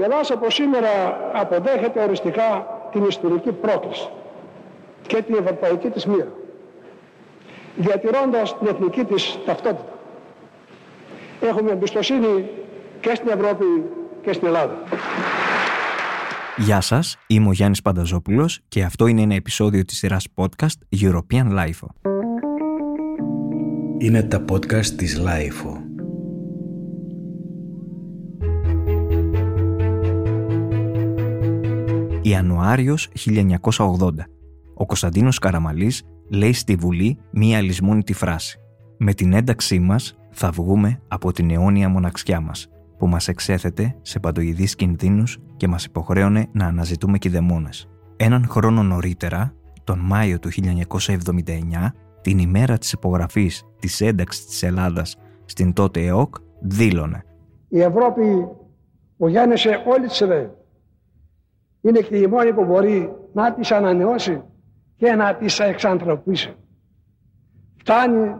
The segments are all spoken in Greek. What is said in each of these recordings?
Η Ελλάδα από σήμερα αποδέχεται οριστικά την ιστορική πρόκληση και την ευρωπαϊκή της μοίρα, διατηρώντας την εθνική της ταυτότητα. Έχουμε εμπιστοσύνη και στην Ευρώπη και στην Ελλάδα. Γεια σας, είμαι ο Γιάννης Πανταζόπουλος και αυτό είναι ένα επεισόδιο της σειράς podcast European Life. Είναι τα podcast της Life. Ιανουάριος 1980. Ο Κωνσταντίνος Καραμαλής λέει στη Βουλή μία λησμόνητη φράση. «Με την ένταξή μας θα βγούμε από την αιώνια μοναξιά μας, που μας εξέθετε σε παντοειδείς κινδύνους και μας υποχρέωνε να αναζητούμε κηδεμόνες». Έναν χρόνο νωρίτερα, τον Μάιο του 1979, την ημέρα της υπογραφής της ένταξης της Ελλάδας στην τότε ΕΟΚ, δήλωνε «Η Ευρώπη που γέννησε όλη της ιδέες είναι και η μόνη που μπορεί να τις ανανεώσει και να τις εξαντροπήσει. Φτάνει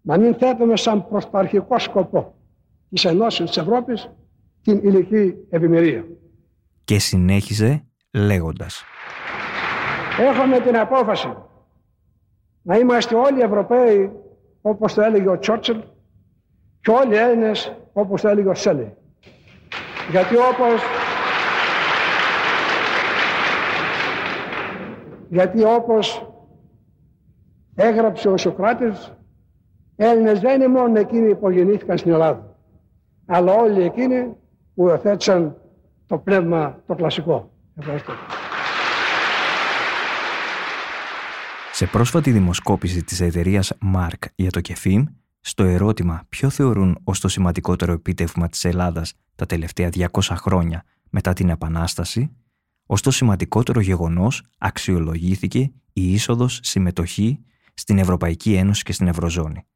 να μην θέτουμε σαν προσπαρχικό σκοπό της ενώσεως της Ευρώπης την ηλική ευημερία. Και συνέχιζε λέγοντας Έχουμε την απόφαση να είμαστε όλοι Ευρωπαίοι όπως το έλεγε ο Τσόρτσελ και όλοι Έλληνες όπως το έλεγε ο Σέλε. Γιατί όπως Γιατί όπως έγραψε ο Σοκράτης, Έλληνες δεν είναι μόνο εκείνοι που γεννήθηκαν στην Ελλάδα, αλλά όλοι εκείνοι που υιοθέτησαν το πνεύμα το κλασικό. Ευχαριστώ. Σε πρόσφατη δημοσκόπηση της εταιρείας Mark για το ΚΕΦΙΜ, στο ερώτημα ποιο θεωρούν ως το σημαντικότερο επίτευγμα της Ελλάδας τα τελευταία 200 χρόνια μετά την Επανάσταση, ως το σημαντικότερο γεγονός αξιολογήθηκε η είσοδος συμμετοχή στην Ευρωπαϊκή Ένωση και στην Ευρωζώνη.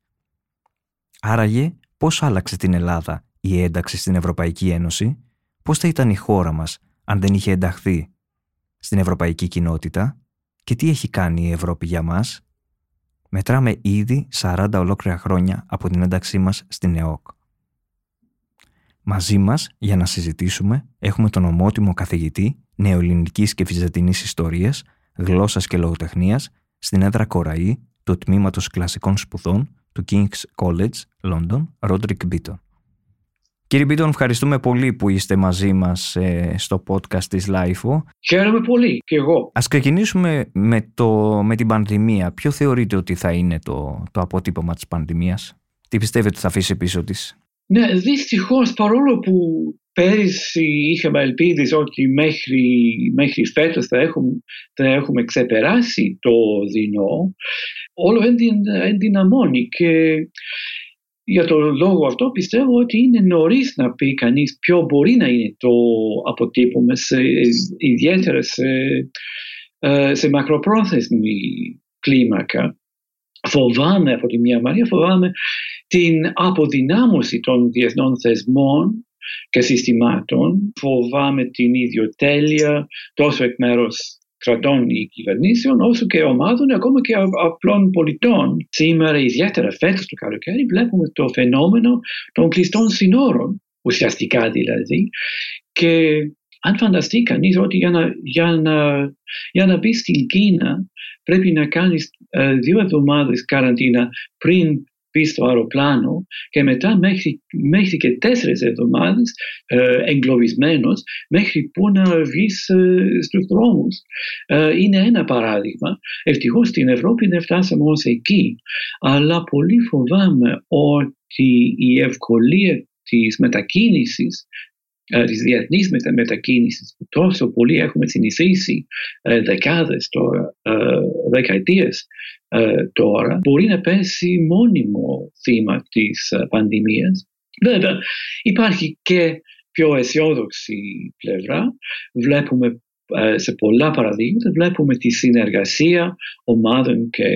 Άραγε, πώς άλλαξε την Ελλάδα η ένταξη στην Ευρωπαϊκή Ένωση, πώς θα ήταν η χώρα μας αν δεν είχε ενταχθεί στην Ευρωπαϊκή Κοινότητα και τι έχει κάνει η Ευρώπη για μας. Μετράμε ήδη 40 ολόκληρα χρόνια από την ένταξή μας στην ΕΟΚ. Μαζί μας, για να συζητήσουμε, έχουμε τον ομότιμο καθηγητή νεοελληνικής και βυζαντινής ιστορίας, γλώσσας και λογοτεχνίας στην έδρα Κοραή του Τμήματος Κλασικών Σπουδών του King's College, London, Roderick Beaton. Κύριε Μπίτον, ευχαριστούμε πολύ που είστε μαζί μας ε, στο podcast της LIFO. Χαίρομαι πολύ και εγώ. Ας ξεκινήσουμε με, το, με την πανδημία. Ποιο θεωρείτε ότι θα είναι το, το αποτύπωμα της πανδημίας; Τι πιστεύετε ότι θα αφήσει πίσω της; Ναι, δυστυχώς παρόλο που πέρυσι είχαμε ελπίδες ότι μέχρι, μέχρι φέτος θα έχουμε, θα έχουμε ξεπεράσει το δεινό, όλο ενδυναμώνει και για τον λόγο αυτό πιστεύω ότι είναι νωρίς να πει κανείς ποιο μπορεί να είναι το αποτύπωμα, σε, ιδιαίτερα σε, ε, σε μακροπρόθεσμη κλίμακα. Φοβάμαι από τη μία μεριά, φοβάμαι την αποδυνάμωση των διεθνών θεσμών και συστημάτων. Φοβάμαι την ιδιοτέλεια τόσο εκ μέρους κρατών ή κυβερνήσεων, όσο και ομάδων, ακόμα και απλών πολιτών. Σήμερα, ιδιαίτερα φέτος το καλοκαίρι, βλέπουμε το φαινόμενο των κλειστών συνόρων, ουσιαστικά δηλαδή. Και αν φανταστεί κανεί ότι για να, για, να, για να μπει στην Κίνα πρέπει να κάνει ε, δύο εβδομάδε καραντίνα πριν πει στο αεροπλάνο και μετά μέχρι, μέχρι και τέσσερις εβδομάδες ε, εγκλωβισμένος μέχρι που να βγει ε, στους δρόμους. Ε, είναι ένα παράδειγμα. Ευτυχώς στην Ευρώπη δεν φτάσαμε ως εκεί. Αλλά πολύ φοβάμαι ότι η ευκολία της μετακίνησης ε, της διεθνής μετακίνησης που τόσο πολύ έχουμε συνηθίσει ε, δεκάδες τώρα, ε, δεκαετίες τώρα μπορεί να πέσει μόνιμο θύμα της πανδημίας. Βέβαια υπάρχει και πιο αισιόδοξη πλευρά. Βλέπουμε σε πολλά παραδείγματα βλέπουμε τη συνεργασία ομάδων και,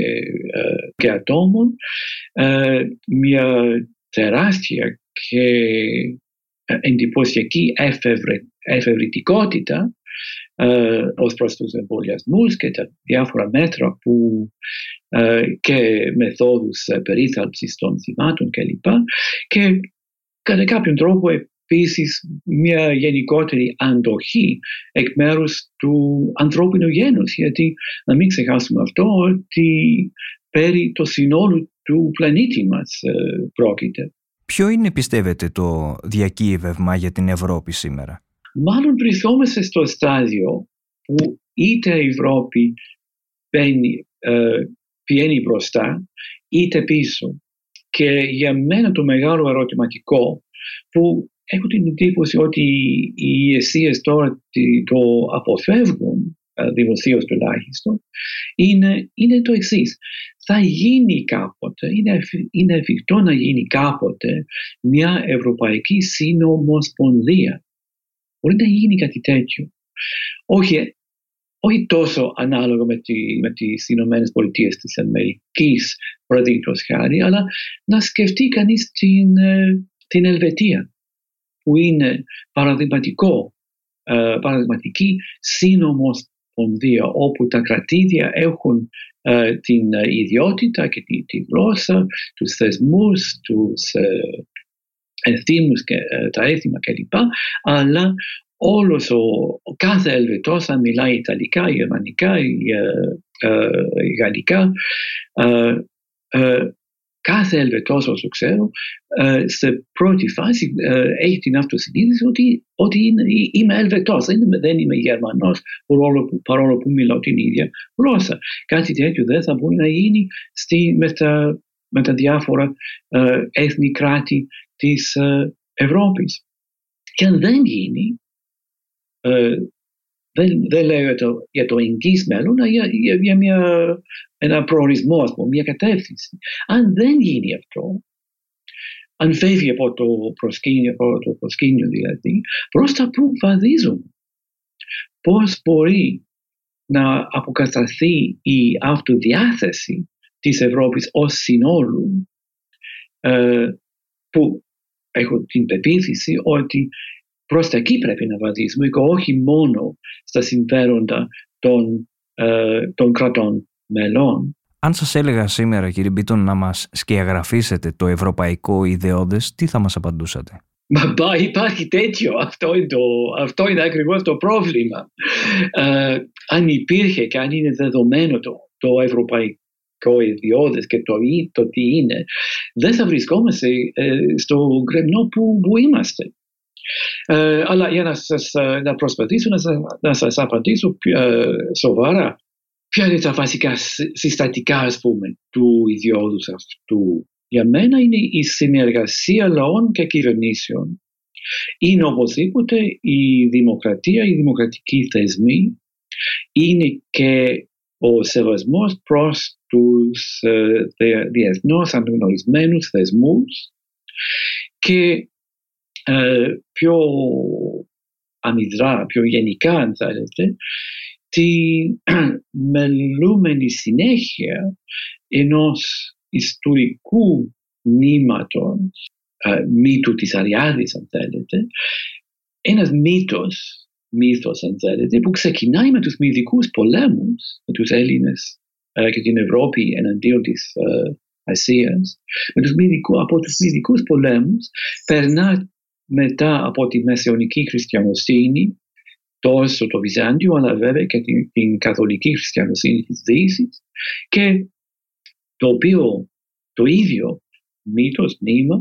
και ατόμων μια τεράστια και εντυπωσιακή εφευρετικότητα ε, ως προς τους εμβολιασμούς και τα διάφορα μέτρα που ε, και μεθόδους περίθαλψης των θυμάτων κλπ. Και κατά κάποιον τρόπο επίσης μια γενικότερη αντοχή εκ μέρους του ανθρώπινου γένους γιατί να μην ξεχάσουμε αυτό ότι περί το συνόλου του πλανήτη μας ε, πρόκειται. Ποιο είναι πιστεύετε το διακύβευμα για την Ευρώπη σήμερα; Μάλλον βρισκόμαστε στο στάδιο που είτε η Ευρώπη πηγαίνει, ε, πηγαίνει μπροστά είτε πίσω. Και για μένα το μεγάλο ερωτηματικό που έχω την εντύπωση ότι οι ηγεσίε τώρα το αποφεύγουν ε, δημοσίως τουλάχιστον, είναι, είναι το εξής. Θα γίνει κάποτε, είναι, είναι εφικτό να γίνει κάποτε μια Ευρωπαϊκή Συνομοσπονδία. Μπορεί να γίνει κάτι τέτοιο. Όχι, όχι τόσο ανάλογο με, τη, με τις Ηνωμένες Πολιτείες της Αμερικής, παραδείγματος χάρη, αλλά να σκεφτεί κανείς την, ε, την Ελβετία, που είναι παραδειγματικό, ε, παραδειγματική σύνομος όπου τα κρατήδια έχουν ε, την ε, ιδιότητα και τη, τη γλώσσα, τους θεσμούς, τους ε, εθήμους και ε, τα έθιμα κλπ. Αλλά όλος ο, ο κάθε Ελβετός αν μιλάει Ιταλικά, Γερμανικά, ή, Γαλλικά, κάθε Ελβετός όσο ξέρω ε, σε πρώτη φάση ε, έχει την αυτοσυνείδηση ότι, ότι είναι, είμαι Ελβετός, δεν είμαι, δεν είμαι Γερμανός παρόλο που, παρόλο που μιλάω την ίδια γλώσσα. Κάτι τέτοιο δεν θα μπορεί να γίνει στη, με, τα, με τα διάφορα ε, έθνη κράτη της ε, Ευρώπης. Και αν δεν γίνει, ε, δεν, δεν λέω για το, για το εγγύς μέλλον, αλλά για, για, για μια, ένα προορισμό, ας πούμε, μια κατεύθυνση. Αν δεν γίνει αυτό, αν φεύγει από το προσκήνιο, από το προσκήνιο δηλαδή, προς τα που βαδίζουμε. Πώς μπορεί να αποκατασταθεί η αυτοδιάθεση της Ευρώπης ως συνόλου, ε, που έχω την πεποίθηση ότι προς τα εκεί πρέπει να βαδίσουμε και όχι μόνο στα συμφέροντα των, ε, των κρατών μελών. Αν σας έλεγα σήμερα κύριε Μπίτον να μας σκιαγραφίσετε το ευρωπαϊκό ιδεώδες, τι θα μας απαντούσατε; Μα υπάρχει τέτοιο, αυτό είναι, το, αυτό είναι ακριβώς το πρόβλημα. Ε, αν υπήρχε και αν είναι δεδομένο το, το ευρωπαϊκό ιδιώδες και το, το τι είναι, δεν θα βρισκόμαστε ε, στο γκρεμνό που, που είμαστε. Ε, αλλά για να, σας, ε, να προσπαθήσω να, να σας απαντήσω ε, σοβαρά, ποια είναι τα βασικά συστατικά ας πούμε, του ιδιώδους αυτού. Για μένα είναι η συνεργασία λαών και κυβερνήσεων. Είναι οπωσδήποτε η δημοκρατία, οι δημοκρατικοί θεσμοί. Είναι και ο σεβασμός προς τους ε, διεθνώς αναγνωρισμένους θεσμούς και ε, πιο αμυδρά, πιο γενικά αν θέλετε, τη μελούμενη συνέχεια ενός ιστορικού μνήματος, ε, μύτου της Αριάδης αν θέλετε, ένας μύτος, μύθος αν θέλετε, που ξεκινάει με τους μυδικούς πολέμους, με τους Έλληνες ε, και την Ευρώπη εναντίον της Ασίας, με τους μυδικού, από τους μυδικούς πολέμους περνά μετά από τη μεσαιωνική χριστιανοσύνη, τόσο το Βυζάντιο, αλλά βέβαια και την, την καθολική χριστιανοσύνη της Δύσης και το οποίο το ίδιο μύθος, νήμα,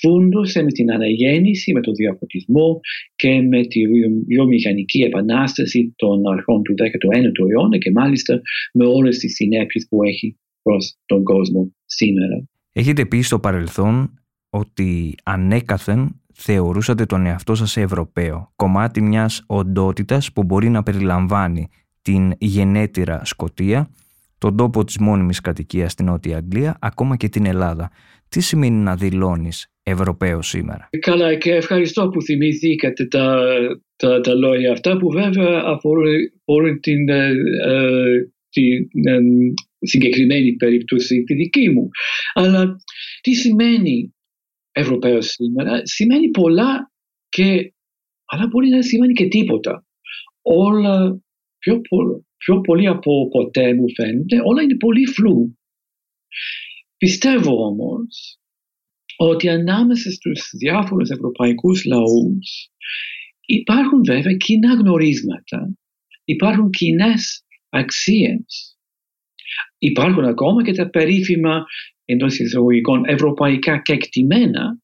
φούντωσε με την αναγέννηση, με τον διαφωτισμό και με τη βιομηχανική επανάσταση των αρχών του 19ου αιώνα και μάλιστα με όλες τις συνέπειες που έχει προς τον κόσμο σήμερα. Έχετε πει στο παρελθόν ότι ανέκαθεν θεωρούσατε τον εαυτό σας Ευρωπαίο, κομμάτι μιας οντότητας που μπορεί να περιλαμβάνει την γενέτειρα Σκοτία, τον τόπο της μόνιμης κατοικίας στην Νότια Αγγλία, ακόμα και την Ελλάδα. Τι σημαίνει να δηλώνεις Ευρωπαίο σήμερα; Καλά και ευχαριστώ που θυμηθήκατε τα, τα, τα λόγια αυτά που βέβαια αφορούν την, ε, ε, την ε, συγκεκριμένη περίπτωση τη δική μου. Αλλά τι σημαίνει Ευρωπαίος σήμερα σημαίνει πολλά και αλλά μπορεί να σημαίνει και τίποτα. Όλα πιο, πιο πολύ από ποτέ μου φαίνεται, όλα είναι πολύ φλού. Πιστεύω όμως ότι ανάμεσα στους διάφορους ευρωπαϊκούς λαούς υπάρχουν βέβαια κοινά γνωρίσματα, υπάρχουν κοινές αξίες. Υπάρχουν ακόμα και τα περίφημα εντός εισαγωγικών ευρωπαϊκά κεκτημένα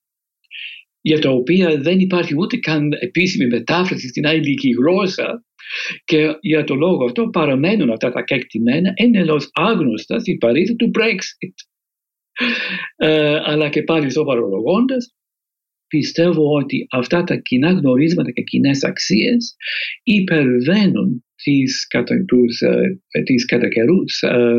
για τα οποία δεν υπάρχει ούτε καν επίσημη μετάφραση στην αγγλική γλώσσα και για το λόγο αυτό παραμένουν αυτά τα κεκτημένα εντελώ άγνωστα στην παρήθεια του Brexit. Ε, αλλά και πάλι στο παρολογώντας, πιστεύω ότι αυτά τα κοινά γνωρίσματα και κοινές αξίες υπερβαίνουν τις κατά, τους, ε, τις κατά καιρούς ε,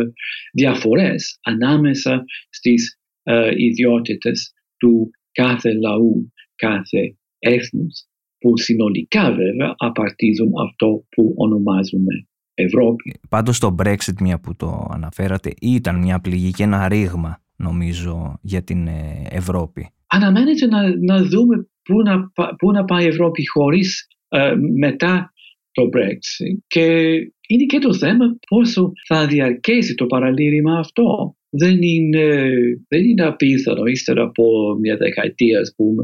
διαφορές ανάμεσα στις ε, ιδιότητες του κάθε λαού, κάθε έθνους που συνολικά βέβαια απαρτίζουν αυτό που ονομάζουμε Ευρώπη. Πάντως το Brexit μια που το αναφέρατε ήταν μια πληγή και ένα ρήγμα νομίζω για την Ευρώπη. Αναμένεται να, να δούμε πού να, πού να πάει η Ευρώπη χωρίς μετά το Brexit και είναι και το θέμα πόσο θα διαρκέσει το παραλήρημα αυτό. Δεν είναι, δεν είναι απίθανο ύστερα από μια δεκαετία ας πούμε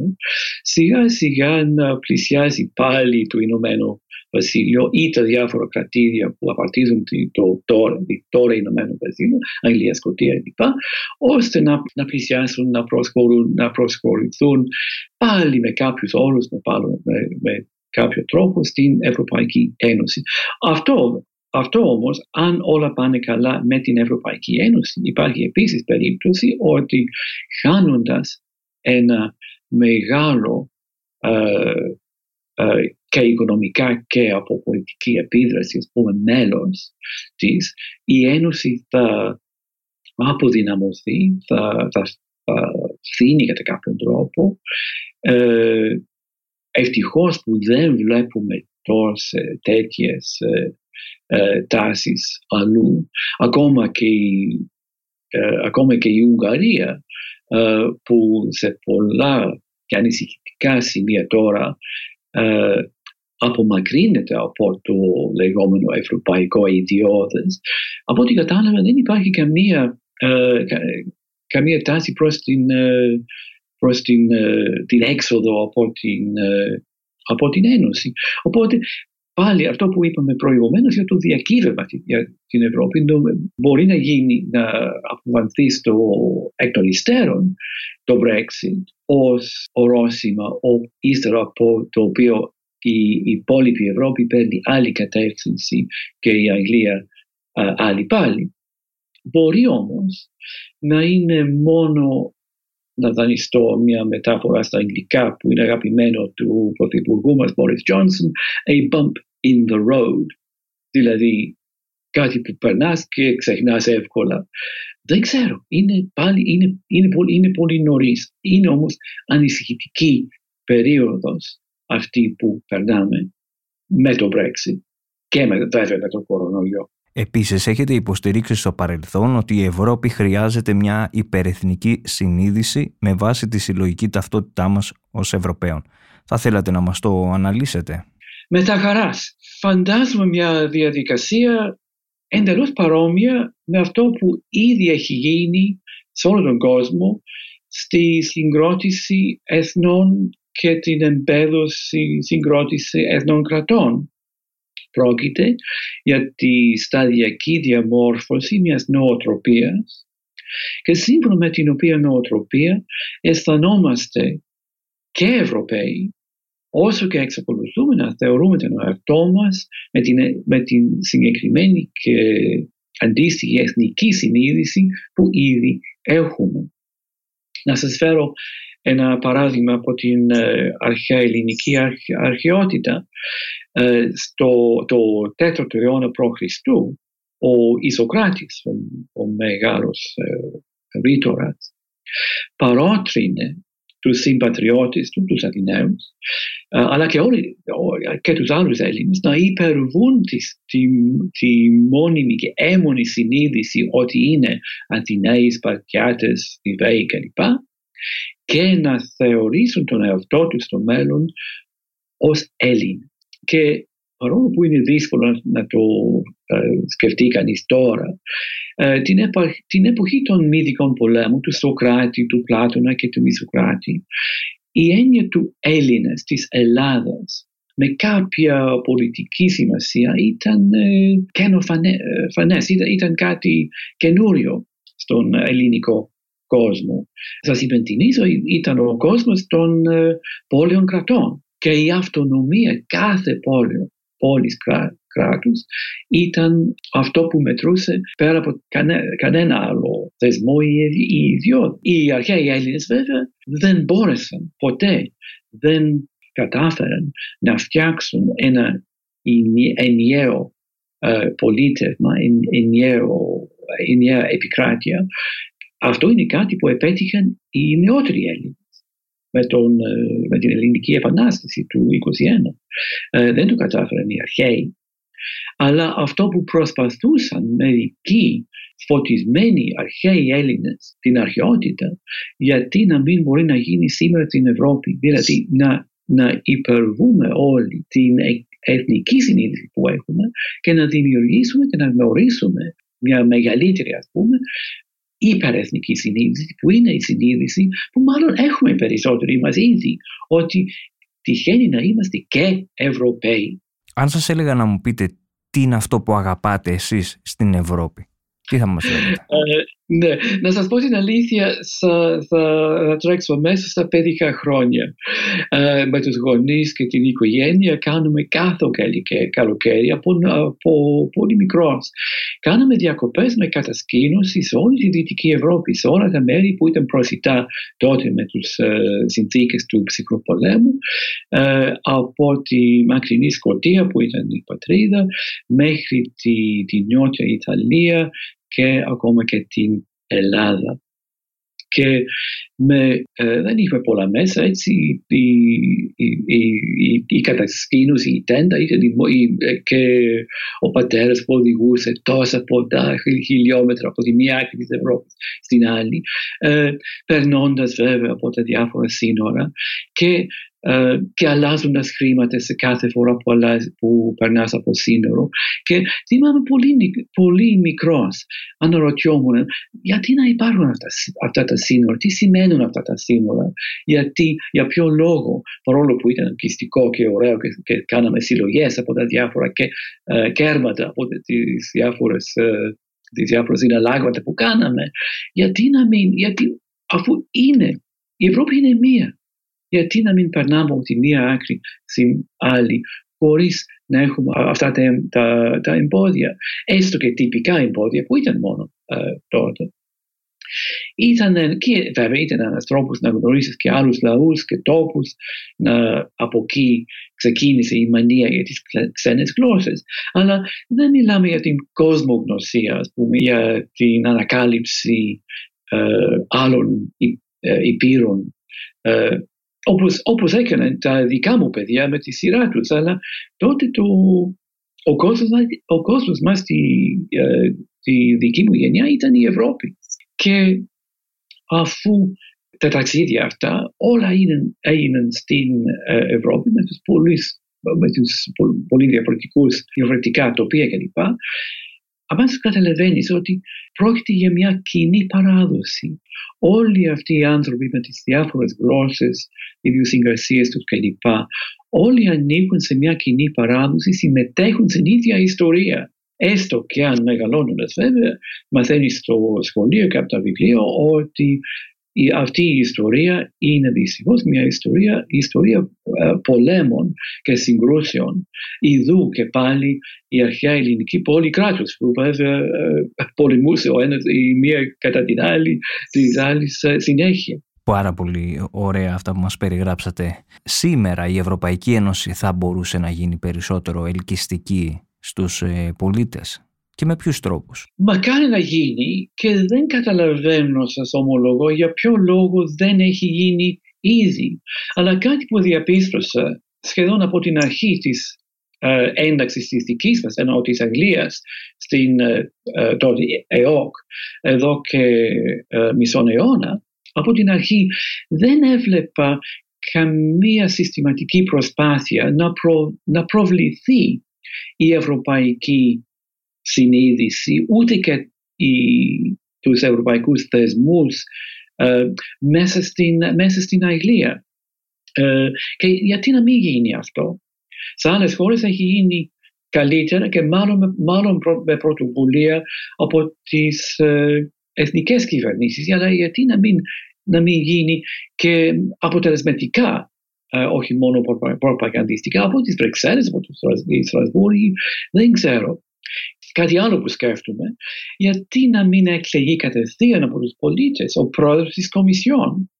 σιγά σιγά να πλησιάζει πάλι το Ηνωμένο Βασίλειο ή τα διάφορα κρατήδια που απαρτίζουν το τώρα, τώρα Ηνωμένο Βασίλειο, Αγγλία, Σκοτία κλπ. ώστε να, να πλησιάσουν, να, να προσχωρηθούν πάλι με κάποιους όρους, με, με, με κάποιο τρόπο στην Ευρωπαϊκή Ένωση. Αυτό, αυτό όμως, αν όλα πάνε καλά με την Ευρωπαϊκή Ένωση, υπάρχει επίσης περίπτωση ότι χάνοντας ένα μεγάλο ε, ε, και οικονομικά και από πολιτική επίδραση, ας πούμε, μέλος της, η Ένωση θα αποδυναμωθεί, θα, θα, θα φθήνει κατά κάποιον τρόπο ε, Ευτυχώς που δεν βλέπουμε τόσες τέτοιες ε, ε, τάσεις αλλού. Ακόμα και, ε, ακόμα και η Ουγγαρία ε, που σε πολλά και ανησυχητικά σημεία τώρα ε, απομακρύνεται από το λεγόμενο ευρωπαϊκό ιδιώδες. Από ό,τι κατάλαβα δεν υπάρχει καμία, καμία τάση προς την προς την, ε, την έξοδο από την, ε, από την Ένωση. Οπότε πάλι αυτό που είπαμε προηγουμένως για το διακύβευμα για την Ευρώπη μπορεί να γίνει, να αποβανθεί στο εκ των υστέρων το Brexit ως ορόσημα ο, ύστερα από το οποίο η υπόλοιπη Ευρώπη παίρνει άλλη κατεύθυνση και η Αγγλία άλλη πάλι. Μπορεί όμως να είναι μόνο να δανειστώ μια μετάφορα στα αγγλικά που είναι αγαπημένο του πρωθυπουργού μας Boris Johnson, a bump in the road. Δηλαδή κάτι που περνάς και ξεχνάς εύκολα. Δεν ξέρω, είναι, πάλι, είναι, είναι, πολύ, είναι πολύ νωρίς. Είναι όμως ανησυχητική περίοδος αυτή που περνάμε με το Brexit και με, βέβαια με το κορονοϊό. Επίσης έχετε υποστηρίξει στο παρελθόν ότι η Ευρώπη χρειάζεται μια υπερεθνική συνείδηση με βάση τη συλλογική ταυτότητά μας ως Ευρωπαίων. Θα θέλατε να μας το αναλύσετε; Με τα χαράς. Φαντάζομαι μια διαδικασία εντελώς παρόμοια με αυτό που ήδη έχει γίνει σε όλο τον κόσμο στη συγκρότηση εθνών και την εμπέδωση συγκρότηση εθνών κρατών. Πρόκειται για τη σταδιακή διαμόρφωση μιας νοοτροπίας και σύμφωνα με την οποία νοοτροπία αισθανόμαστε και Ευρωπαίοι όσο και εξακολουθούμε να θεωρούμε τον εαυτό μας με την, με την συγκεκριμένη και αντίστοιχη εθνική συνείδηση που ήδη έχουμε. Να σας φέρω ένα παράδειγμα από την ε, αρχαία ελληνική αρχαιότητα. Ε, στο το 4ο αιώνα π.Χ. ο Ισοκράτης, ο, ο μεγάλος ε, ρήτορας, παρότρινε τους συμπατριώτες του, τους Αθηναίους, ε, αλλά και, όλοι, και τους άλλους Έλληνες να υπερβούν τη, τη, τη μόνιμη και έμονη συνείδηση ότι είναι Αθηναίοι, Σπαρτιάτες, Ιβαίοι κλπ και να θεωρήσουν τον εαυτό τους στο μέλλον ως Έλλην. Και παρόλο που είναι δύσκολο να το σκεφτεί κανείς τώρα, την, την εποχή των μυδικών πολέμων, του Σοκράτη, του Πλάτωνα και του Μισοκράτη, η έννοια του Έλληνας, της Ελλάδας, με κάποια πολιτική σημασία ήταν καινοφανές, ήταν, ήταν κάτι καινούριο στον ελληνικό κόσμο. Σας υπενθυμίζω, ήταν ο κόσμος των πόλεων κρατών και η αυτονομία κάθε πόλης, πόλης κράτους ήταν αυτό που μετρούσε πέρα από κανένα άλλο θεσμό ή ιδιότητα. Οι αρχαίοι Έλληνες βέβαια δεν μπόρεσαν ποτέ, δεν κατάφεραν να φτιάξουν ένα ενιαίο πολίτευμα, ενιαία επικράτεια. Αυτό είναι κάτι που επέτυχαν οι νεότεροι Έλληνες με, τον, με την ελληνική επανάσταση του 1921. δεν το κατάφεραν οι αρχαίοι. Αλλά αυτό που προσπαθούσαν μερικοί φωτισμένοι αρχαίοι Έλληνες την αρχαιότητα, γιατί να μην μπορεί να γίνει σήμερα στην Ευρώπη, δηλαδή να, να υπερβούμε όλη την εθνική συνείδηση που έχουμε και να δημιουργήσουμε και να γνωρίσουμε μια μεγαλύτερη ας πούμε υπερεθνική συνείδηση που είναι η συνείδηση που μάλλον έχουμε περισσότεροι μας ήδη ότι τυχαίνει να είμαστε και Ευρωπαίοι. Αν σας έλεγα να μου πείτε τι είναι αυτό που αγαπάτε εσείς στην Ευρώπη, τι θα μας λέγατε. Ε, ναι, να σας πω την αλήθεια, θα, θα τρέξω μέσα στα παιδικά χρόνια. Ε, με τους γονείς και την οικογένεια κάνουμε κάθε καλοκαίρι από, από πολύ μικρός. Κάναμε διακοπές με κατασκήνωση σε όλη τη Δυτική Ευρώπη, σε όλα τα μέρη που ήταν προσιτά τότε με τους ε, συνθήκες του ψυχροπολέμου, ε, από τη μακρινή Σκοτία που ήταν η πατρίδα, μέχρι τη, τη νιώτια Ιταλία, και ακόμα και την Ελλάδα. Και με, ε, δεν είχαμε πολλά μέσα, έτσι η, η, η, η κατασκήνωση, η τέντα ήταν, ε, και ο πατέρας που οδηγούσε τόσα πολλά χιλιόμετρα από τη μία άκρη της Ευρώπης στην άλλη, ε, περνώντας βέβαια από τα διάφορα σύνορα και ε, και αλλάζοντας χρήματα σε κάθε φορά που, αλλάζει, που περνάς από σύνορο. Και θυμάμαι πολύ, πολύ μικρός, αναρωτιόμουν γιατί να υπάρχουν αυτά, αυτά τα σύνορα, τι σημαίνουν αυτά τα σύνορα, γιατί, για ποιο λόγο, παρόλο που ήταν πιστικό και ωραίο και, και κάναμε συλλογές από τα διάφορα και, ε, κέρματα από τις διάφορες. Ε, τις διάφορες συναλλάγματα που κάναμε, γιατί να μην, γιατί αφού είναι, η Ευρώπη είναι μία γιατί να μην περνάμε από τη μία άκρη στην άλλη χωρίς να έχουμε αυτά τα, τα, τα εμπόδια, έστω και τυπικά εμπόδια που ήταν μόνο ε, τότε. Ήταν, και βέβαια ήταν ένας τρόπος να γνωρίσεις και άλλους λαούς και τόπους, να, από εκεί ξεκίνησε η μανία για τις ξένες γλώσσες. Αλλά δεν μιλάμε για την κοσμογνωσία, ας πούμε, για την ανακάλυψη ε, άλλων ε, υπήρων ε, όπως, όπως έκαναν τα δικά μου παιδιά με τη σειρά τους, αλλά τότε το, ο, κόσμος, ο κόσμος μας, τη, ε, τη δική μου γενιά ήταν η Ευρώπη. Και αφού τα ταξίδια αυτά όλα έγιναν στην ε, Ευρώπη με τους, πολλούς, με τους πολύ διαφορετικούς, διαφορετικά τοπία κλπ. Αμέσως καταλαβαίνεις ότι πρόκειται για μια κοινή παράδοση. Όλοι αυτοί οι άνθρωποι με τις διάφορες γλώσσες, ιδιοσυγκασίες τους κλπ. Όλοι ανήκουν σε μια κοινή παράδοση, συμμετέχουν στην ίδια ιστορία. Έστω και αν μεγαλώνοντας βέβαια, μαθαίνεις στο σχολείο και από τα βιβλία ότι η, αυτή η ιστορία είναι δυστυχώς μια ιστορία, ιστορία ε, πολέμων και συγκρούσεων. Ιδού και πάλι η αρχαία ελληνική πόλη κράτου, που βέβαια ε, πολεμούσε ο ένας, η μία κατά την άλλη, της άλλης συνέχεια. Πάρα πολύ ωραία αυτά που μας περιγράψατε. Σήμερα η Ευρωπαϊκή Ένωση θα μπορούσε να γίνει περισσότερο ελκυστική στους ε, πολίτες και με ποιους τρόπους; Μακάρι να γίνει και δεν καταλαβαίνω, σα ομολογώ, για ποιο λόγο δεν έχει γίνει ήδη. Αλλά κάτι που διαπίστωσα σχεδόν από την αρχή της ε, ένταξης της δικής μας, ενώ της Αγγλίας, στην ε, ε, τότε ΕΟΚ, εδώ και ε, μισόν αιώνα, από την αρχή δεν έβλεπα καμία συστηματική προσπάθεια να, προ, να προβληθεί η ευρωπαϊκή συνείδηση ούτε και οι, τους ευρωπαϊκούς θεσμούς ε, μέσα, στην, μέσα στην Αγγλία. Ε, και γιατί να μην γίνει αυτό; Σε άλλες χώρες έχει γίνει καλύτερα και μάλλον, μάλλον με πρωτοβουλία από τις ε, εθνικές κυβερνήσεις. Αλλά γιατί να μην, να μην γίνει και αποτελεσματικά ε, όχι μόνο προπαγανδιστικά από τις Βρυξέλλες, από τη Στρασβούργη, δεν ξέρω. Κάτι άλλο που σκέφτομαι, γιατί να μην εκλεγεί κατευθείαν από τους πολίτες ο πρόεδρος της Κομισιόν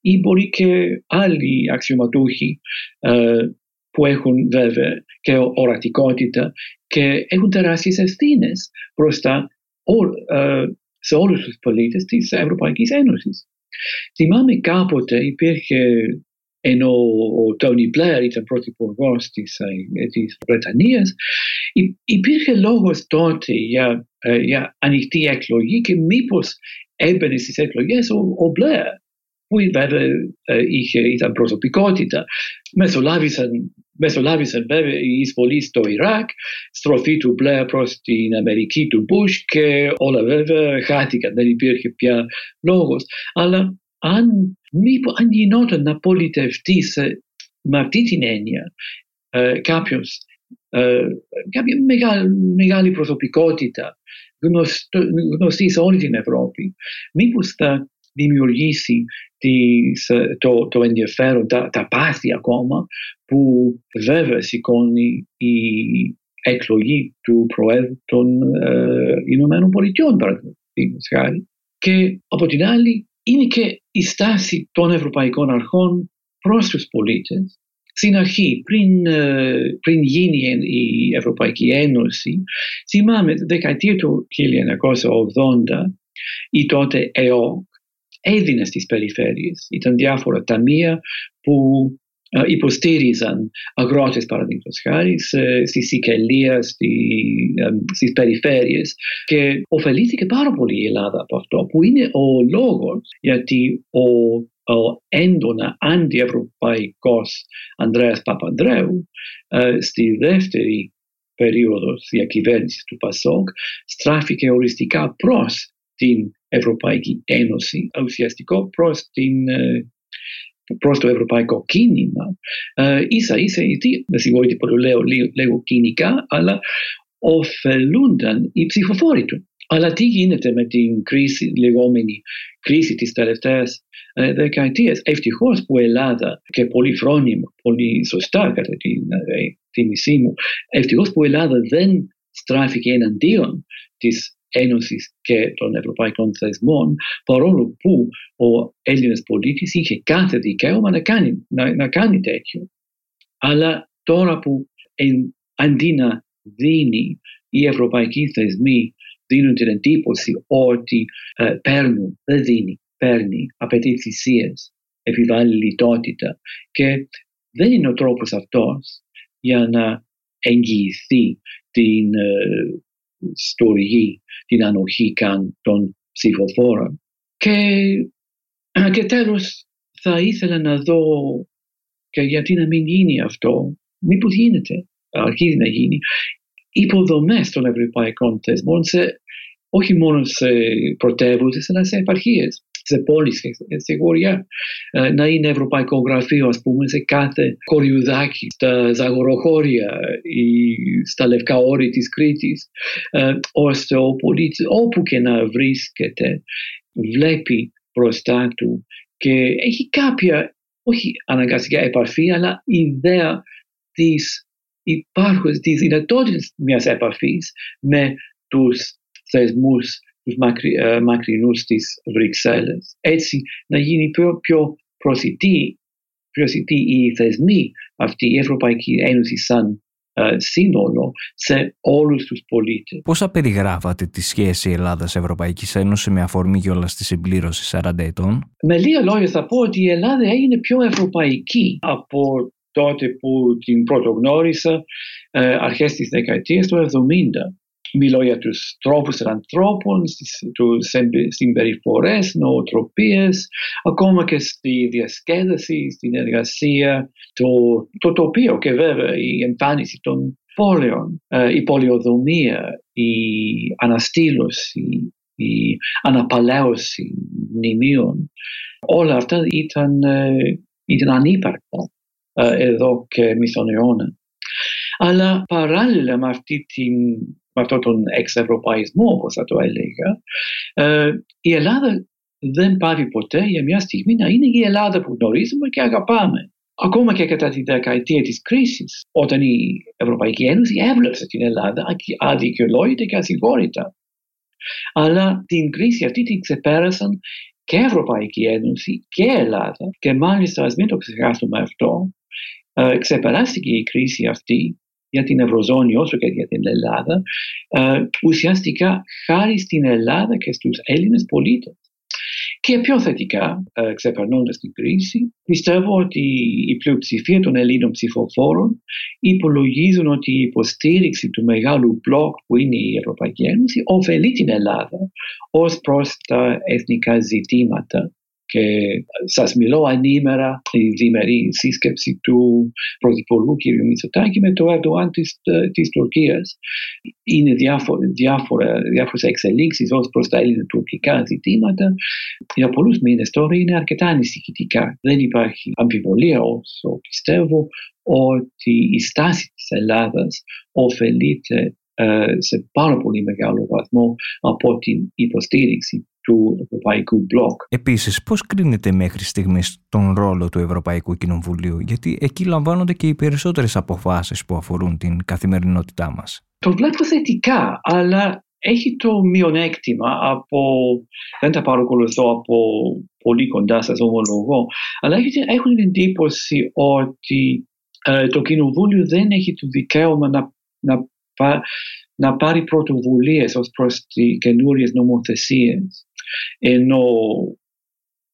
ή μπορεί και άλλοι αξιωματούχοι ε, που έχουν βέβαια και ορατικότητα και έχουν τεράστιες ευθύνες μπροστά ε, σε όλους τους πολίτες της Ευρωπαϊκής Ένωσης. Θυμάμαι κάποτε υπήρχε ενώ ο Τόνι Μπλερ ήταν πρωθυπουργό της, ε, της Βρετανίας, υπήρχε λόγος τότε για, ε, για ανοιχτή εκλογή και μήπως έμπαινε στις εκλογές ο, ο Μπλερ που βέβαια ε, είχε, ήταν προσωπικότητα. Μεσολάβησαν, μεσολάβησαν βέβαια η εισβολή στο Ιράκ, στροφή του Μπλερ προς την Αμερική του Μπούς και όλα βέβαια χάθηκαν, δεν υπήρχε πια λόγος. Αλλά αν, μήπως, αν γινόταν να πολιτευτεί με αυτή την έννοια ε, κάποιος, ε, κάποια μεγάλη, μεγάλη προσωπικότητα γνωστό, γνωστή σε όλη την Ευρώπη, μήπως θα δημιουργήσει τις, ε, το, το ενδιαφέρον, τα, τα πάθη ακόμα που βέβαια σηκώνει η εκλογή του Προέδρου των ε, Ηνωμένων Πολιτειών, παραδείγματος χάρη. Και από την άλλη είναι και η στάση των ευρωπαϊκών αρχών προς τους πολίτες. Στην αρχή, πριν, ε, πριν γίνει η Ευρωπαϊκή Ένωση, θυμάμαι τη δεκαετία του 1980, η τότε ΕΟΚ έδινε στις περιφέρειες. Ήταν διάφορα ταμεία που ε, υποστήριζαν αγρότες παραδείγματος χάρη στη Σικελία, στη, ε, στις περιφέρειες και ωφελήθηκε πάρα πολύ η Ελλάδα από αυτό που είναι ο λόγος γιατί ο, ο έντονα αντιευρωπαϊκός Ανδρέας Παπανδρέου ε, στη δεύτερη περίοδο διακυβέρνησης του ΠΑΣΟΚ στράφηκε οριστικά προς την Ευρωπαϊκή Ένωση, ουσιαστικό προς την προς το ευρωπαϊκό κίνημα, ε, ίσα ίσα γιατί, με συγχωρείτε που το λέω λίγο κοινικά, αλλά ωφελούνταν οι ψηφοφόροι του. Αλλά τι γίνεται με την κρίση, λεγόμενη κρίση της τελευταίας ε, δεκαετίας. Ευτυχώς που η Ελλάδα και πολύ φρόνημα, πολύ σωστά κατά την ε, μισή μου, ευτυχώς που η Ελλάδα δεν στράφηκε εναντίον της Ένωσης και των Ευρωπαϊκών Θεσμών, παρόλο που ο Έλληνας πολίτης είχε κάθε δικαίωμα να κάνει, να, να κάνει τέτοιο. Αλλά τώρα που εν, αντί να δίνει οι ευρωπαϊκοί θεσμοί δίνουν την εντύπωση ότι ε, παίρνουν, δεν δίνει, παίρνει, απαιτεί θυσίες, επιβάλλει λιτότητα και δεν είναι ο τρόπος αυτός για να εγγυηθεί την ε, στοργή, την ανοχή καν των ψηφοφόρων. Και, και τέλος θα ήθελα να δω και γιατί να μην γίνει αυτό, μήπως γίνεται, αρχίζει να γίνει, υποδομές των ευρωπαϊκών θεσμών σε, όχι μόνο σε πρωτεύουσες αλλά σε επαρχίες σε πόλεις και σε χωριά. Ε, να είναι ευρωπαϊκό γραφείο, ας πούμε, σε κάθε κοριουδάκι, στα ζαγοροχώρια ή στα λευκά όρη της Κρήτης, ε, ώστε ο πολίτης όπου και να βρίσκεται βλέπει μπροστά του και έχει κάποια, όχι αναγκαστικά επαφή, αλλά ιδέα της υπάρχουν τις δυνατότητες μιας επαφής με τους θεσμούς τους μακρι, ε, μακρινούς της Βρυξέλλες. Έτσι να γίνει πιο, πιο προσιτή, προσιτή η θεσμή αυτή η Ευρωπαϊκή Ένωση σαν ε, σύνολο σε όλους τους πολίτες. Πώς περιγράφατε τη σχέση Ελλάδας-Ευρωπαϊκής Ένωσης με αφορμή όλα στη συμπλήρωση 40 ετών; Με λίγα λόγια θα πω ότι η Ελλάδα έγινε πιο ευρωπαϊκή από τότε που την πρωτογνώρισα ε, αρχές της δεκαετίας του 70 μιλώ για τους τρόπους των ανθρώπων, τους συμπεριφορές, νοοτροπίες, ακόμα και στη διασκέδαση, στην εργασία, το, το τοπίο και βέβαια η εμφάνιση των, πόλεων, ε, η πολιοδομία, η αναστήλωση, η αναπαλαίωση μνημείων, όλα αυτά ήταν, ε, ήταν ανύπαρκτα εδώ και μισόν αιώνα. Αλλά παράλληλα με, αυτή την, με αυτόν τον εξευρωπαϊσμό, όπως θα το έλεγα, η Ελλάδα δεν πάρει ποτέ για μια στιγμή να είναι η Ελλάδα που γνωρίζουμε και αγαπάμε. Ακόμα και κατά τη δεκαετία της κρίσης, όταν η Ευρωπαϊκή Ένωση έβλεψε την Ελλάδα αδικαιολόγητα και ασυγχώρητα. Αλλά την κρίση αυτή την ξεπέρασαν και η Ευρωπαϊκή Ένωση και η Ελλάδα και μάλιστα ας μην το ξεχάσουμε αυτό, ε, ξεπεράστηκε η κρίση αυτή για την Ευρωζώνη όσο και για την Ελλάδα, ε, ουσιαστικά χάρη στην Ελλάδα και στους Έλληνες πολίτες. Και πιο θετικά, ε, ξεπερνώντας την κρίση, πιστεύω ότι η πλειοψηφία των Ελλήνων ψηφοφόρων υπολογίζουν ότι η υποστήριξη του μεγάλου μπλοκ που είναι η Ευρωπαϊκή Ένωση ωφελεί την Ελλάδα ως προς τα εθνικά ζητήματα και σας μιλώ ανήμερα η διμερή σύσκεψη του Πρωθυπουργού κ. Μητσοτάκη με το Ερντοάν της, της Τουρκίας. Είναι διάφορε διάφορα, διάφορες εξελίξεις ως προς τα ελληνοτουρκικά ζητήματα. Για πολλούς μήνες τώρα είναι αρκετά ανησυχητικά. Δεν υπάρχει αμφιβολία όσο πιστεύω ότι η στάση της Ελλάδας ωφελείται σε πάρα πολύ μεγάλο βαθμό από την υποστήριξη του Ευρωπαϊκού Μπλοκ. Επίσης, πώς κρίνεται μέχρι στιγμής τον ρόλο του Ευρωπαϊκού Κοινοβουλίου, γιατί εκεί λαμβάνονται και οι περισσότερες αποφάσεις που αφορούν την καθημερινότητά μας. Το βλέπω θετικά, αλλά έχει το μειονέκτημα από, δεν τα παρακολουθώ από πολύ κοντά σας ομολογώ, αλλά έχουν την εντύπωση ότι ε, το Κοινοβούλιο δεν έχει το δικαίωμα να, να, να πάρει πρωτοβουλίες ως προς τις καινούριες νομοθεσίες ενώ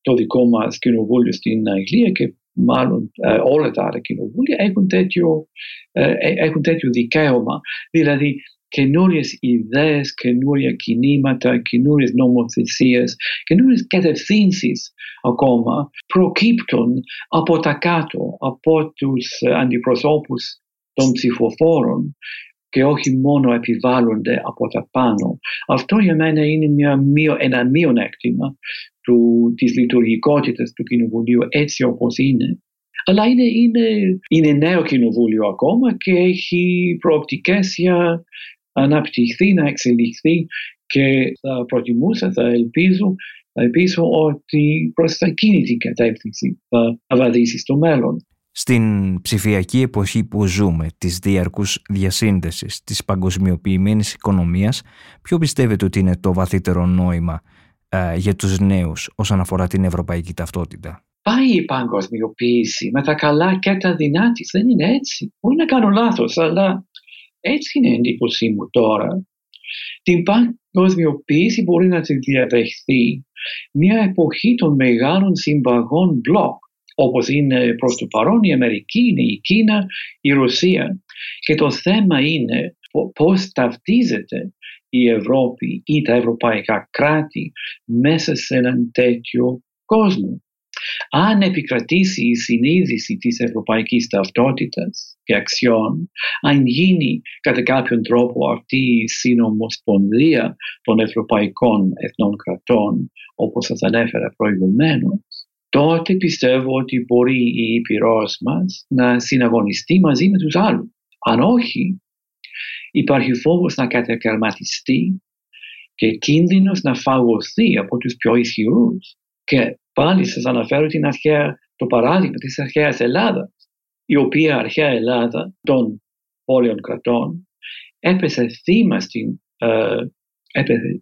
το δικό μας κοινοβούλιο στην Αγγλία και μάλλον ε, όλα τα άλλα κοινοβούλια έχουν τέτοιο, ε, ε, έχουν τέτοιο δικαίωμα. Δηλαδή καινούριες ιδέες, καινούρια κινήματα, καινούριες νομοθεσίες, καινούριες κατευθύνσεις ακόμα προκύπτουν από τα κάτω, από τους αντιπροσώπους των ψηφοφόρων και όχι μόνο επιβάλλονται από τα πάνω. Αυτό για μένα είναι μια, ένα μειονέκτημα του, της λειτουργικότητας του Κοινοβουλίου έτσι όπως είναι. Αλλά είναι, είναι, είναι νέο κοινοβούλιο ακόμα και έχει προοπτικές για αναπτυχθεί, να εξελιχθεί και θα προτιμούσα, θα ελπίζω, θα ελπίζω ότι προς εκείνη την κατεύθυνση θα βαδίσει στο μέλλον. Στην ψηφιακή εποχή που ζούμε, της διαρκούς διασύνδεσης, της παγκοσμιοποιημένης οικονομίας, ποιο πιστεύετε ότι είναι το βαθύτερο νόημα ε, για τους νέους όσον αφορά την ευρωπαϊκή ταυτότητα; Πάει η παγκοσμιοποίηση με τα καλά και τα δεινά της. Δεν είναι έτσι. Μπορεί να κάνω λάθος, αλλά έτσι είναι η εντύπωσή μου τώρα. Την παγκοσμιοποίηση μπορεί να τη διαδεχθεί μια εποχή των μεγάλων συμπαγών μπλοκ όπως είναι προς το παρόν η Αμερική, είναι η Κίνα, η Ρωσία. Και το θέμα είναι πώς ταυτίζεται η Ευρώπη ή τα ευρωπαϊκά κράτη μέσα σε έναν τέτοιο κόσμο. Αν επικρατήσει η συνείδηση της ευρωπαϊκής ταυτότητας και αξιών, αν γίνει κατά κάποιον τρόπο αυτή η συνομοσπονδία των ευρωπαϊκών εθνών κρατών, όπως σας ανέφερα προηγουμένως, τότε πιστεύω ότι μπορεί η Ήπειρός μας να συναγωνιστεί μαζί με τους άλλους. Αν όχι, υπάρχει φόβος να κατακαιρματιστεί και κίνδυνος να φαγωθεί από τους πιο ισχυρούς. Και πάλι σας αναφέρω την αρχαία, το παράδειγμα της αρχαίας Ελλάδας, η οποία αρχαία Ελλάδα των πόλεων κρατών έπεσε θύμα στην ε,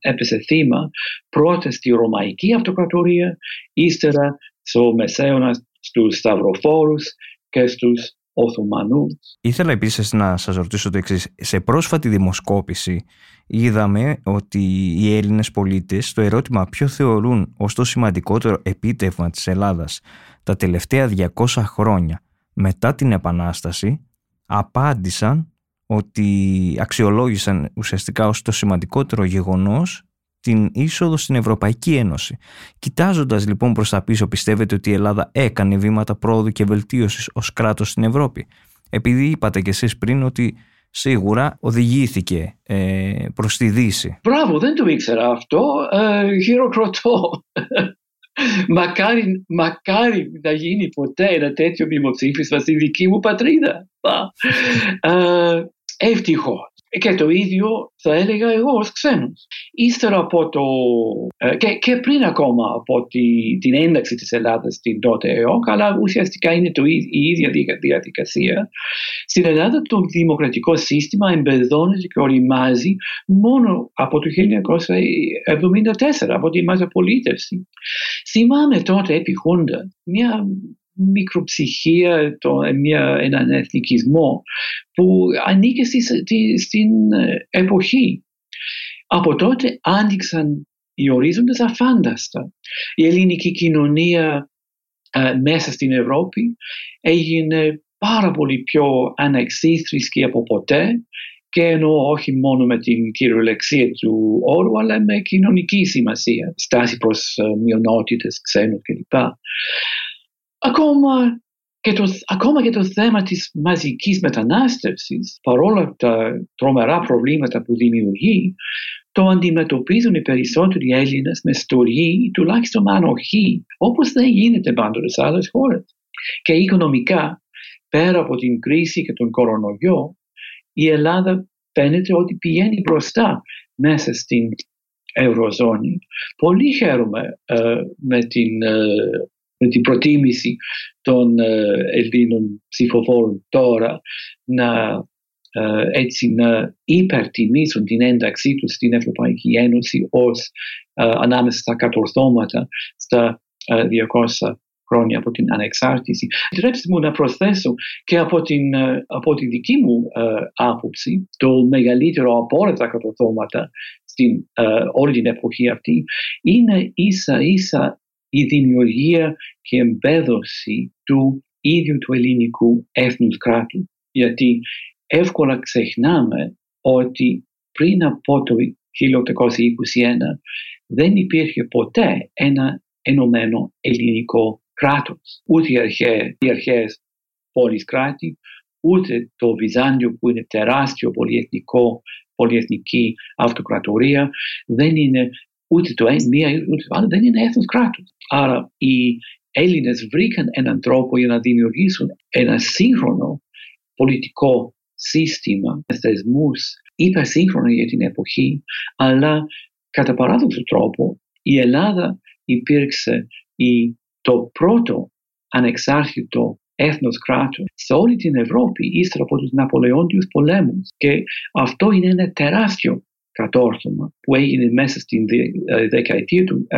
έπεσε θύμα πρώτα στη Ρωμαϊκή Αυτοκρατορία, ύστερα στο Μεσαίωνα στους Σταυροφόρους και στους Οθωμανούς. Ήθελα επίσης να σας ρωτήσω το εξής. Σε πρόσφατη δημοσκόπηση είδαμε ότι οι Έλληνες πολίτες το ερώτημα ποιο θεωρούν ως το σημαντικότερο επίτευγμα της Ελλάδας τα τελευταία 200 χρόνια μετά την Επανάσταση απάντησαν ότι αξιολόγησαν ουσιαστικά ως το σημαντικότερο γεγονός την είσοδο στην Ευρωπαϊκή Ένωση. Κοιτάζοντας λοιπόν προς τα πίσω, πιστεύετε ότι η Ελλάδα έκανε βήματα πρόοδου και βελτίωσης ως κράτος στην Ευρώπη; Επειδή είπατε κι εσείς πριν ότι σίγουρα οδηγήθηκε ε, προς τη Δύση. Μπράβο, δεν το ήξερα αυτό. Ε, χειροκροτώ. μακάρι, μακάρι να γίνει ποτέ ένα τέτοιο δημοψήφισμα στη δική μου πατρίδα. ε, ευτυχώς. Και το ίδιο θα έλεγα εγώ ως ξένος. Ύστερα από το... Ε, και, και πριν ακόμα από τη, την ένταξη της Ελλάδας στην τότε ΕΟΚ, αλλά ουσιαστικά είναι το, η ίδια διαδικασία. Στην Ελλάδα το δημοκρατικό σύστημα εμπεδώνεται και οριμάζει μόνο από το 1974, από τη μαζαπολίτευση. Θυμάμαι τότε επί μια μικροψυχία, το, μια, έναν εθνικισμό που ανήκε στη, στην ε, εποχή. Από τότε άνοιξαν οι ορίζοντες αφάνταστα. Η ελληνική κοινωνία ε, μέσα στην Ευρώπη έγινε πάρα πολύ πιο ανεξίθρησκη από ποτέ και εννοώ όχι μόνο με την κυριολεξία του όρου αλλά με κοινωνική σημασία, στάση προς uh, μειονότητες, ξένους κλπ. Ακόμα και, το, ακόμα και το θέμα της μαζικής μετανάστευσης, παρόλα τα τρομερά προβλήματα που δημιουργεί, το αντιμετωπίζουν οι περισσότεροι Έλληνες με στοργή ή τουλάχιστον ανοχή, όπως δεν γίνεται πάντοτε σε άλλες χώρες. Και οικονομικά, πέρα από την κρίση και τον κορονοϊό, η Ελλάδα φαίνεται ότι πηγαίνει μπροστά μέσα στην Ευρωζώνη. Πολύ χαίρομαι ε, με την ε, με την προτίμηση των ε, Ελλήνων ψηφοφόρων τώρα να ε, έτσι να υπερτιμήσουν την ένταξή τους στην Ευρωπαϊκή Ένωση ως ε, ανάμεσα στα κατορθώματα στα 200 χρόνια από την ανεξάρτηση. Επιτρέψτε μου να προσθέσω και από την, από τη δική μου άποψη το μεγαλύτερο από όλα τα κατορθώματα στην όλη την εποχή αυτή είναι ίσα ίσα η δημιουργία και εμπέδωση του ίδιου του ελληνικού έθνους κράτου. Γιατί εύκολα ξεχνάμε ότι πριν από το 1821 δεν υπήρχε ποτέ ένα ενωμένο ελληνικό κράτος. Ούτε οι αρχαίες, οι αρχαίες πόλεις κράτη, ούτε το Βυζάντιο που είναι τεράστιο πολυεθνικό, πολυεθνική αυτοκρατορία, δεν είναι ούτε το μία ούτε το άλλο, δεν είναι έθνος κράτος. Άρα οι Έλληνες βρήκαν έναν τρόπο για να δημιουργήσουν ένα σύγχρονο πολιτικό σύστημα, θεσμούς υπερσύγχρονο για την εποχή, αλλά κατά παράδοξο τρόπο η Ελλάδα υπήρξε η, το πρώτο ανεξάρτητο έθνος κράτος σε όλη την Ευρώπη ύστερα από τους Ναπολεόντιους πολέμους και αυτό είναι ένα τεράστιο κατόρθωμα που έγινε μέσα στην ε, δεκαετία του 1820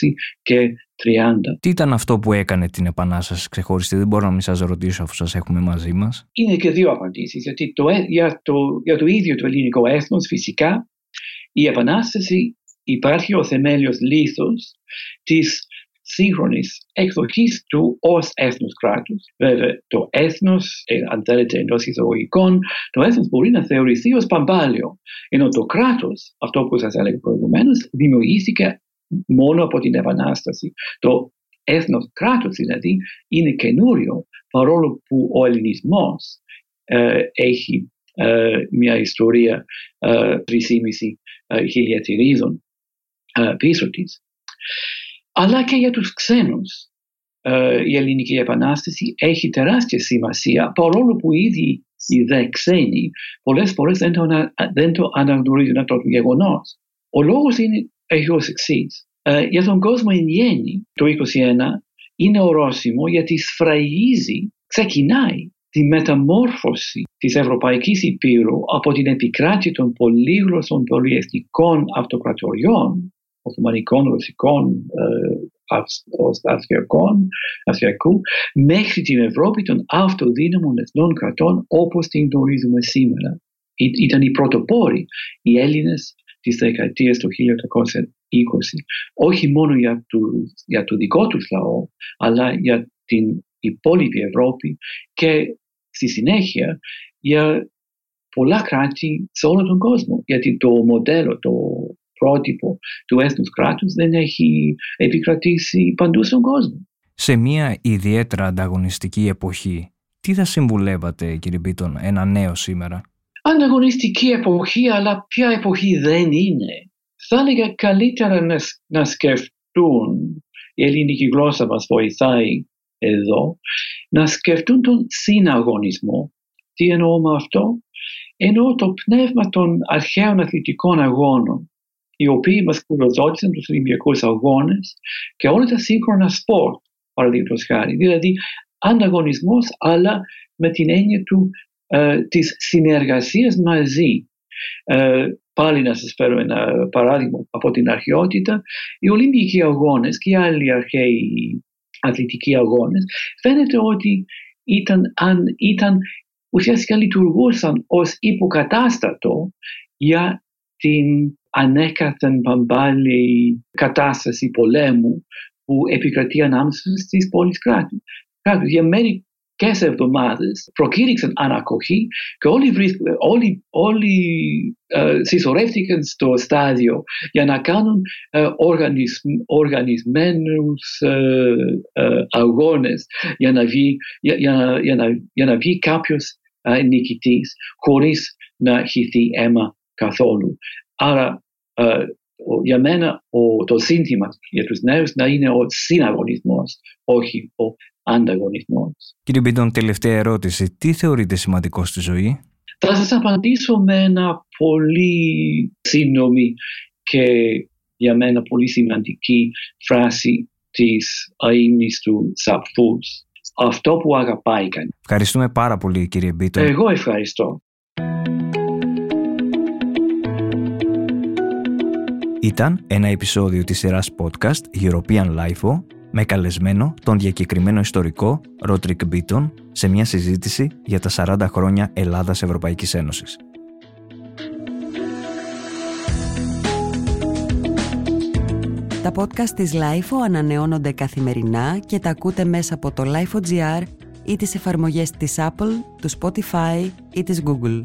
ε, και 30. Τι ήταν αυτό που έκανε την Επανάσταση ξεχωριστή, δεν μπορώ να μην σας ρωτήσω αφού σας έχουμε μαζί μας. Είναι και δύο απαντήσεις, γιατί το, ε, για, το, για το ίδιο το ελληνικό έθνος φυσικά η Επανάσταση υπάρχει ο θεμέλιος λίθος της σύγχρονης εκδοχής του ως έθνος κράτους. Βέβαια, το έθνος, ε, αν θέλετε εντός εισαγωγικών, το έθνος μπορεί να θεωρηθεί ως παμπάλιο. Ενώ το κράτος, αυτό που σας έλεγα προηγουμένως, δημιουργήθηκε μόνο από την Επανάσταση. Το έθνος κράτος δηλαδή είναι καινούριο, παρόλο που ο ελληνισμός ε, έχει ε, μια ιστορία ε, 3,5 ε, χιλιατηρίδων ε, πίσω της αλλά και για τους ξένους. Ε, η Ελληνική Επανάσταση έχει τεράστια σημασία παρόλο που ήδη οι δε ξένοι πολλές φορές δεν το, δεν το αναγνωρίζουν αυτό το γεγονός. Ο λόγος είναι έχει ως εξής. Ε, για τον κόσμο εν γέννη το 2021 είναι ορόσημο γιατί σφραγίζει, ξεκινάει τη μεταμόρφωση της Ευρωπαϊκής Υπήρου από την επικράτεια των πολύγλωσσων πολυεθνικών αυτοκρατοριών Οθωμανικών, Ρωσικών, ε, Αυστριακών, Αυστριακού, μέχρι την Ευρώπη των αυτοδύναμων εθνών κρατών όπως την γνωρίζουμε σήμερα. Ήταν οι πρωτοπόροι οι Έλληνες της δεκαετίας του 1820, όχι μόνο για το, για το δικό τους λαό, αλλά για την υπόλοιπη Ευρώπη και στη συνέχεια για πολλά κράτη σε όλο τον κόσμο. Γιατί το μοντέλο, το πρότυπο του έθνους κράτους δεν έχει επικρατήσει παντού στον κόσμο. Σε μια ιδιαίτερα ανταγωνιστική εποχή Τι θα συμβουλεύατε κύριε Μπίτον ένα νέο σήμερα; Ανταγωνιστική εποχή αλλά ποια εποχή δεν είναι; Θα έλεγα καλύτερα να, να σκεφτούν, η ελληνική γλώσσα μας βοηθάει εδώ, να σκεφτούν τον συναγωνισμό. Τι εννοώ με αυτό; Εννοώ το πνεύμα των αρχαίων αθλητικών αγώνων οι οποίοι μας κουροδότησαν τους Ολυμπιακούς Αγώνες και όλα τα σύγχρονα σπορ, παραδείγματος χάρη. Δηλαδή, ανταγωνισμός, αλλά με την έννοια του, ε, της συνεργασίας μαζί. Ε, πάλι να σας φέρω ένα παράδειγμα από την αρχαιότητα. Οι Ολυμπιακοί Αγώνες και οι άλλοι αρχαίοι αθλητικοί αγώνες φαίνεται ότι ήταν, αν, ήταν ουσιαστικά λειτουργούσαν ως υποκατάστατο για την ανέκαθεν παμπάλη κατάσταση πολέμου που επικρατεί ανάμεσα στις πόλεις κράτη. Για μερικές εβδομάδες προκήρυξαν ανακοχή και όλοι, όλοι, όλοι uh, συσσωρεύτηκαν στο στάδιο για να κάνουν uh, οργανισμ, οργανισμένους uh, αγώνες για να βγει, για, για, για, να, για να βγει κάποιος νικητής χωρίς να χυθεί αίμα καθόλου. Άρα ε, για μένα ο, το σύνθημα για τους νέους να είναι ο συναγωνισμός, όχι ο ανταγωνισμός. Κύριε Μπίντον, τελευταία ερώτηση. Τι θεωρείτε σημαντικό στη ζωή; Θα σας απαντήσω με ένα πολύ σύντομη και για μένα πολύ σημαντική φράση της αείμνης του Σαπφούς. Αυτό που αγαπάει κανείς. Ευχαριστούμε πάρα πολύ κύριε Μπίτον. Εγώ ευχαριστώ. Ήταν ένα επεισόδιο της σειράς podcast European Lifeo με καλεσμένο τον διακεκριμένο ιστορικό Ρότρικ Μπίτον σε μια συζήτηση για τα 40 χρόνια Ελλάδας Ευρωπαϊκής Ένωσης. Τα podcast της LIFO ανανεώνονται καθημερινά και τα ακούτε μέσα από το LIFO.gr ή τις εφαρμογές της Apple, του Spotify ή της Google.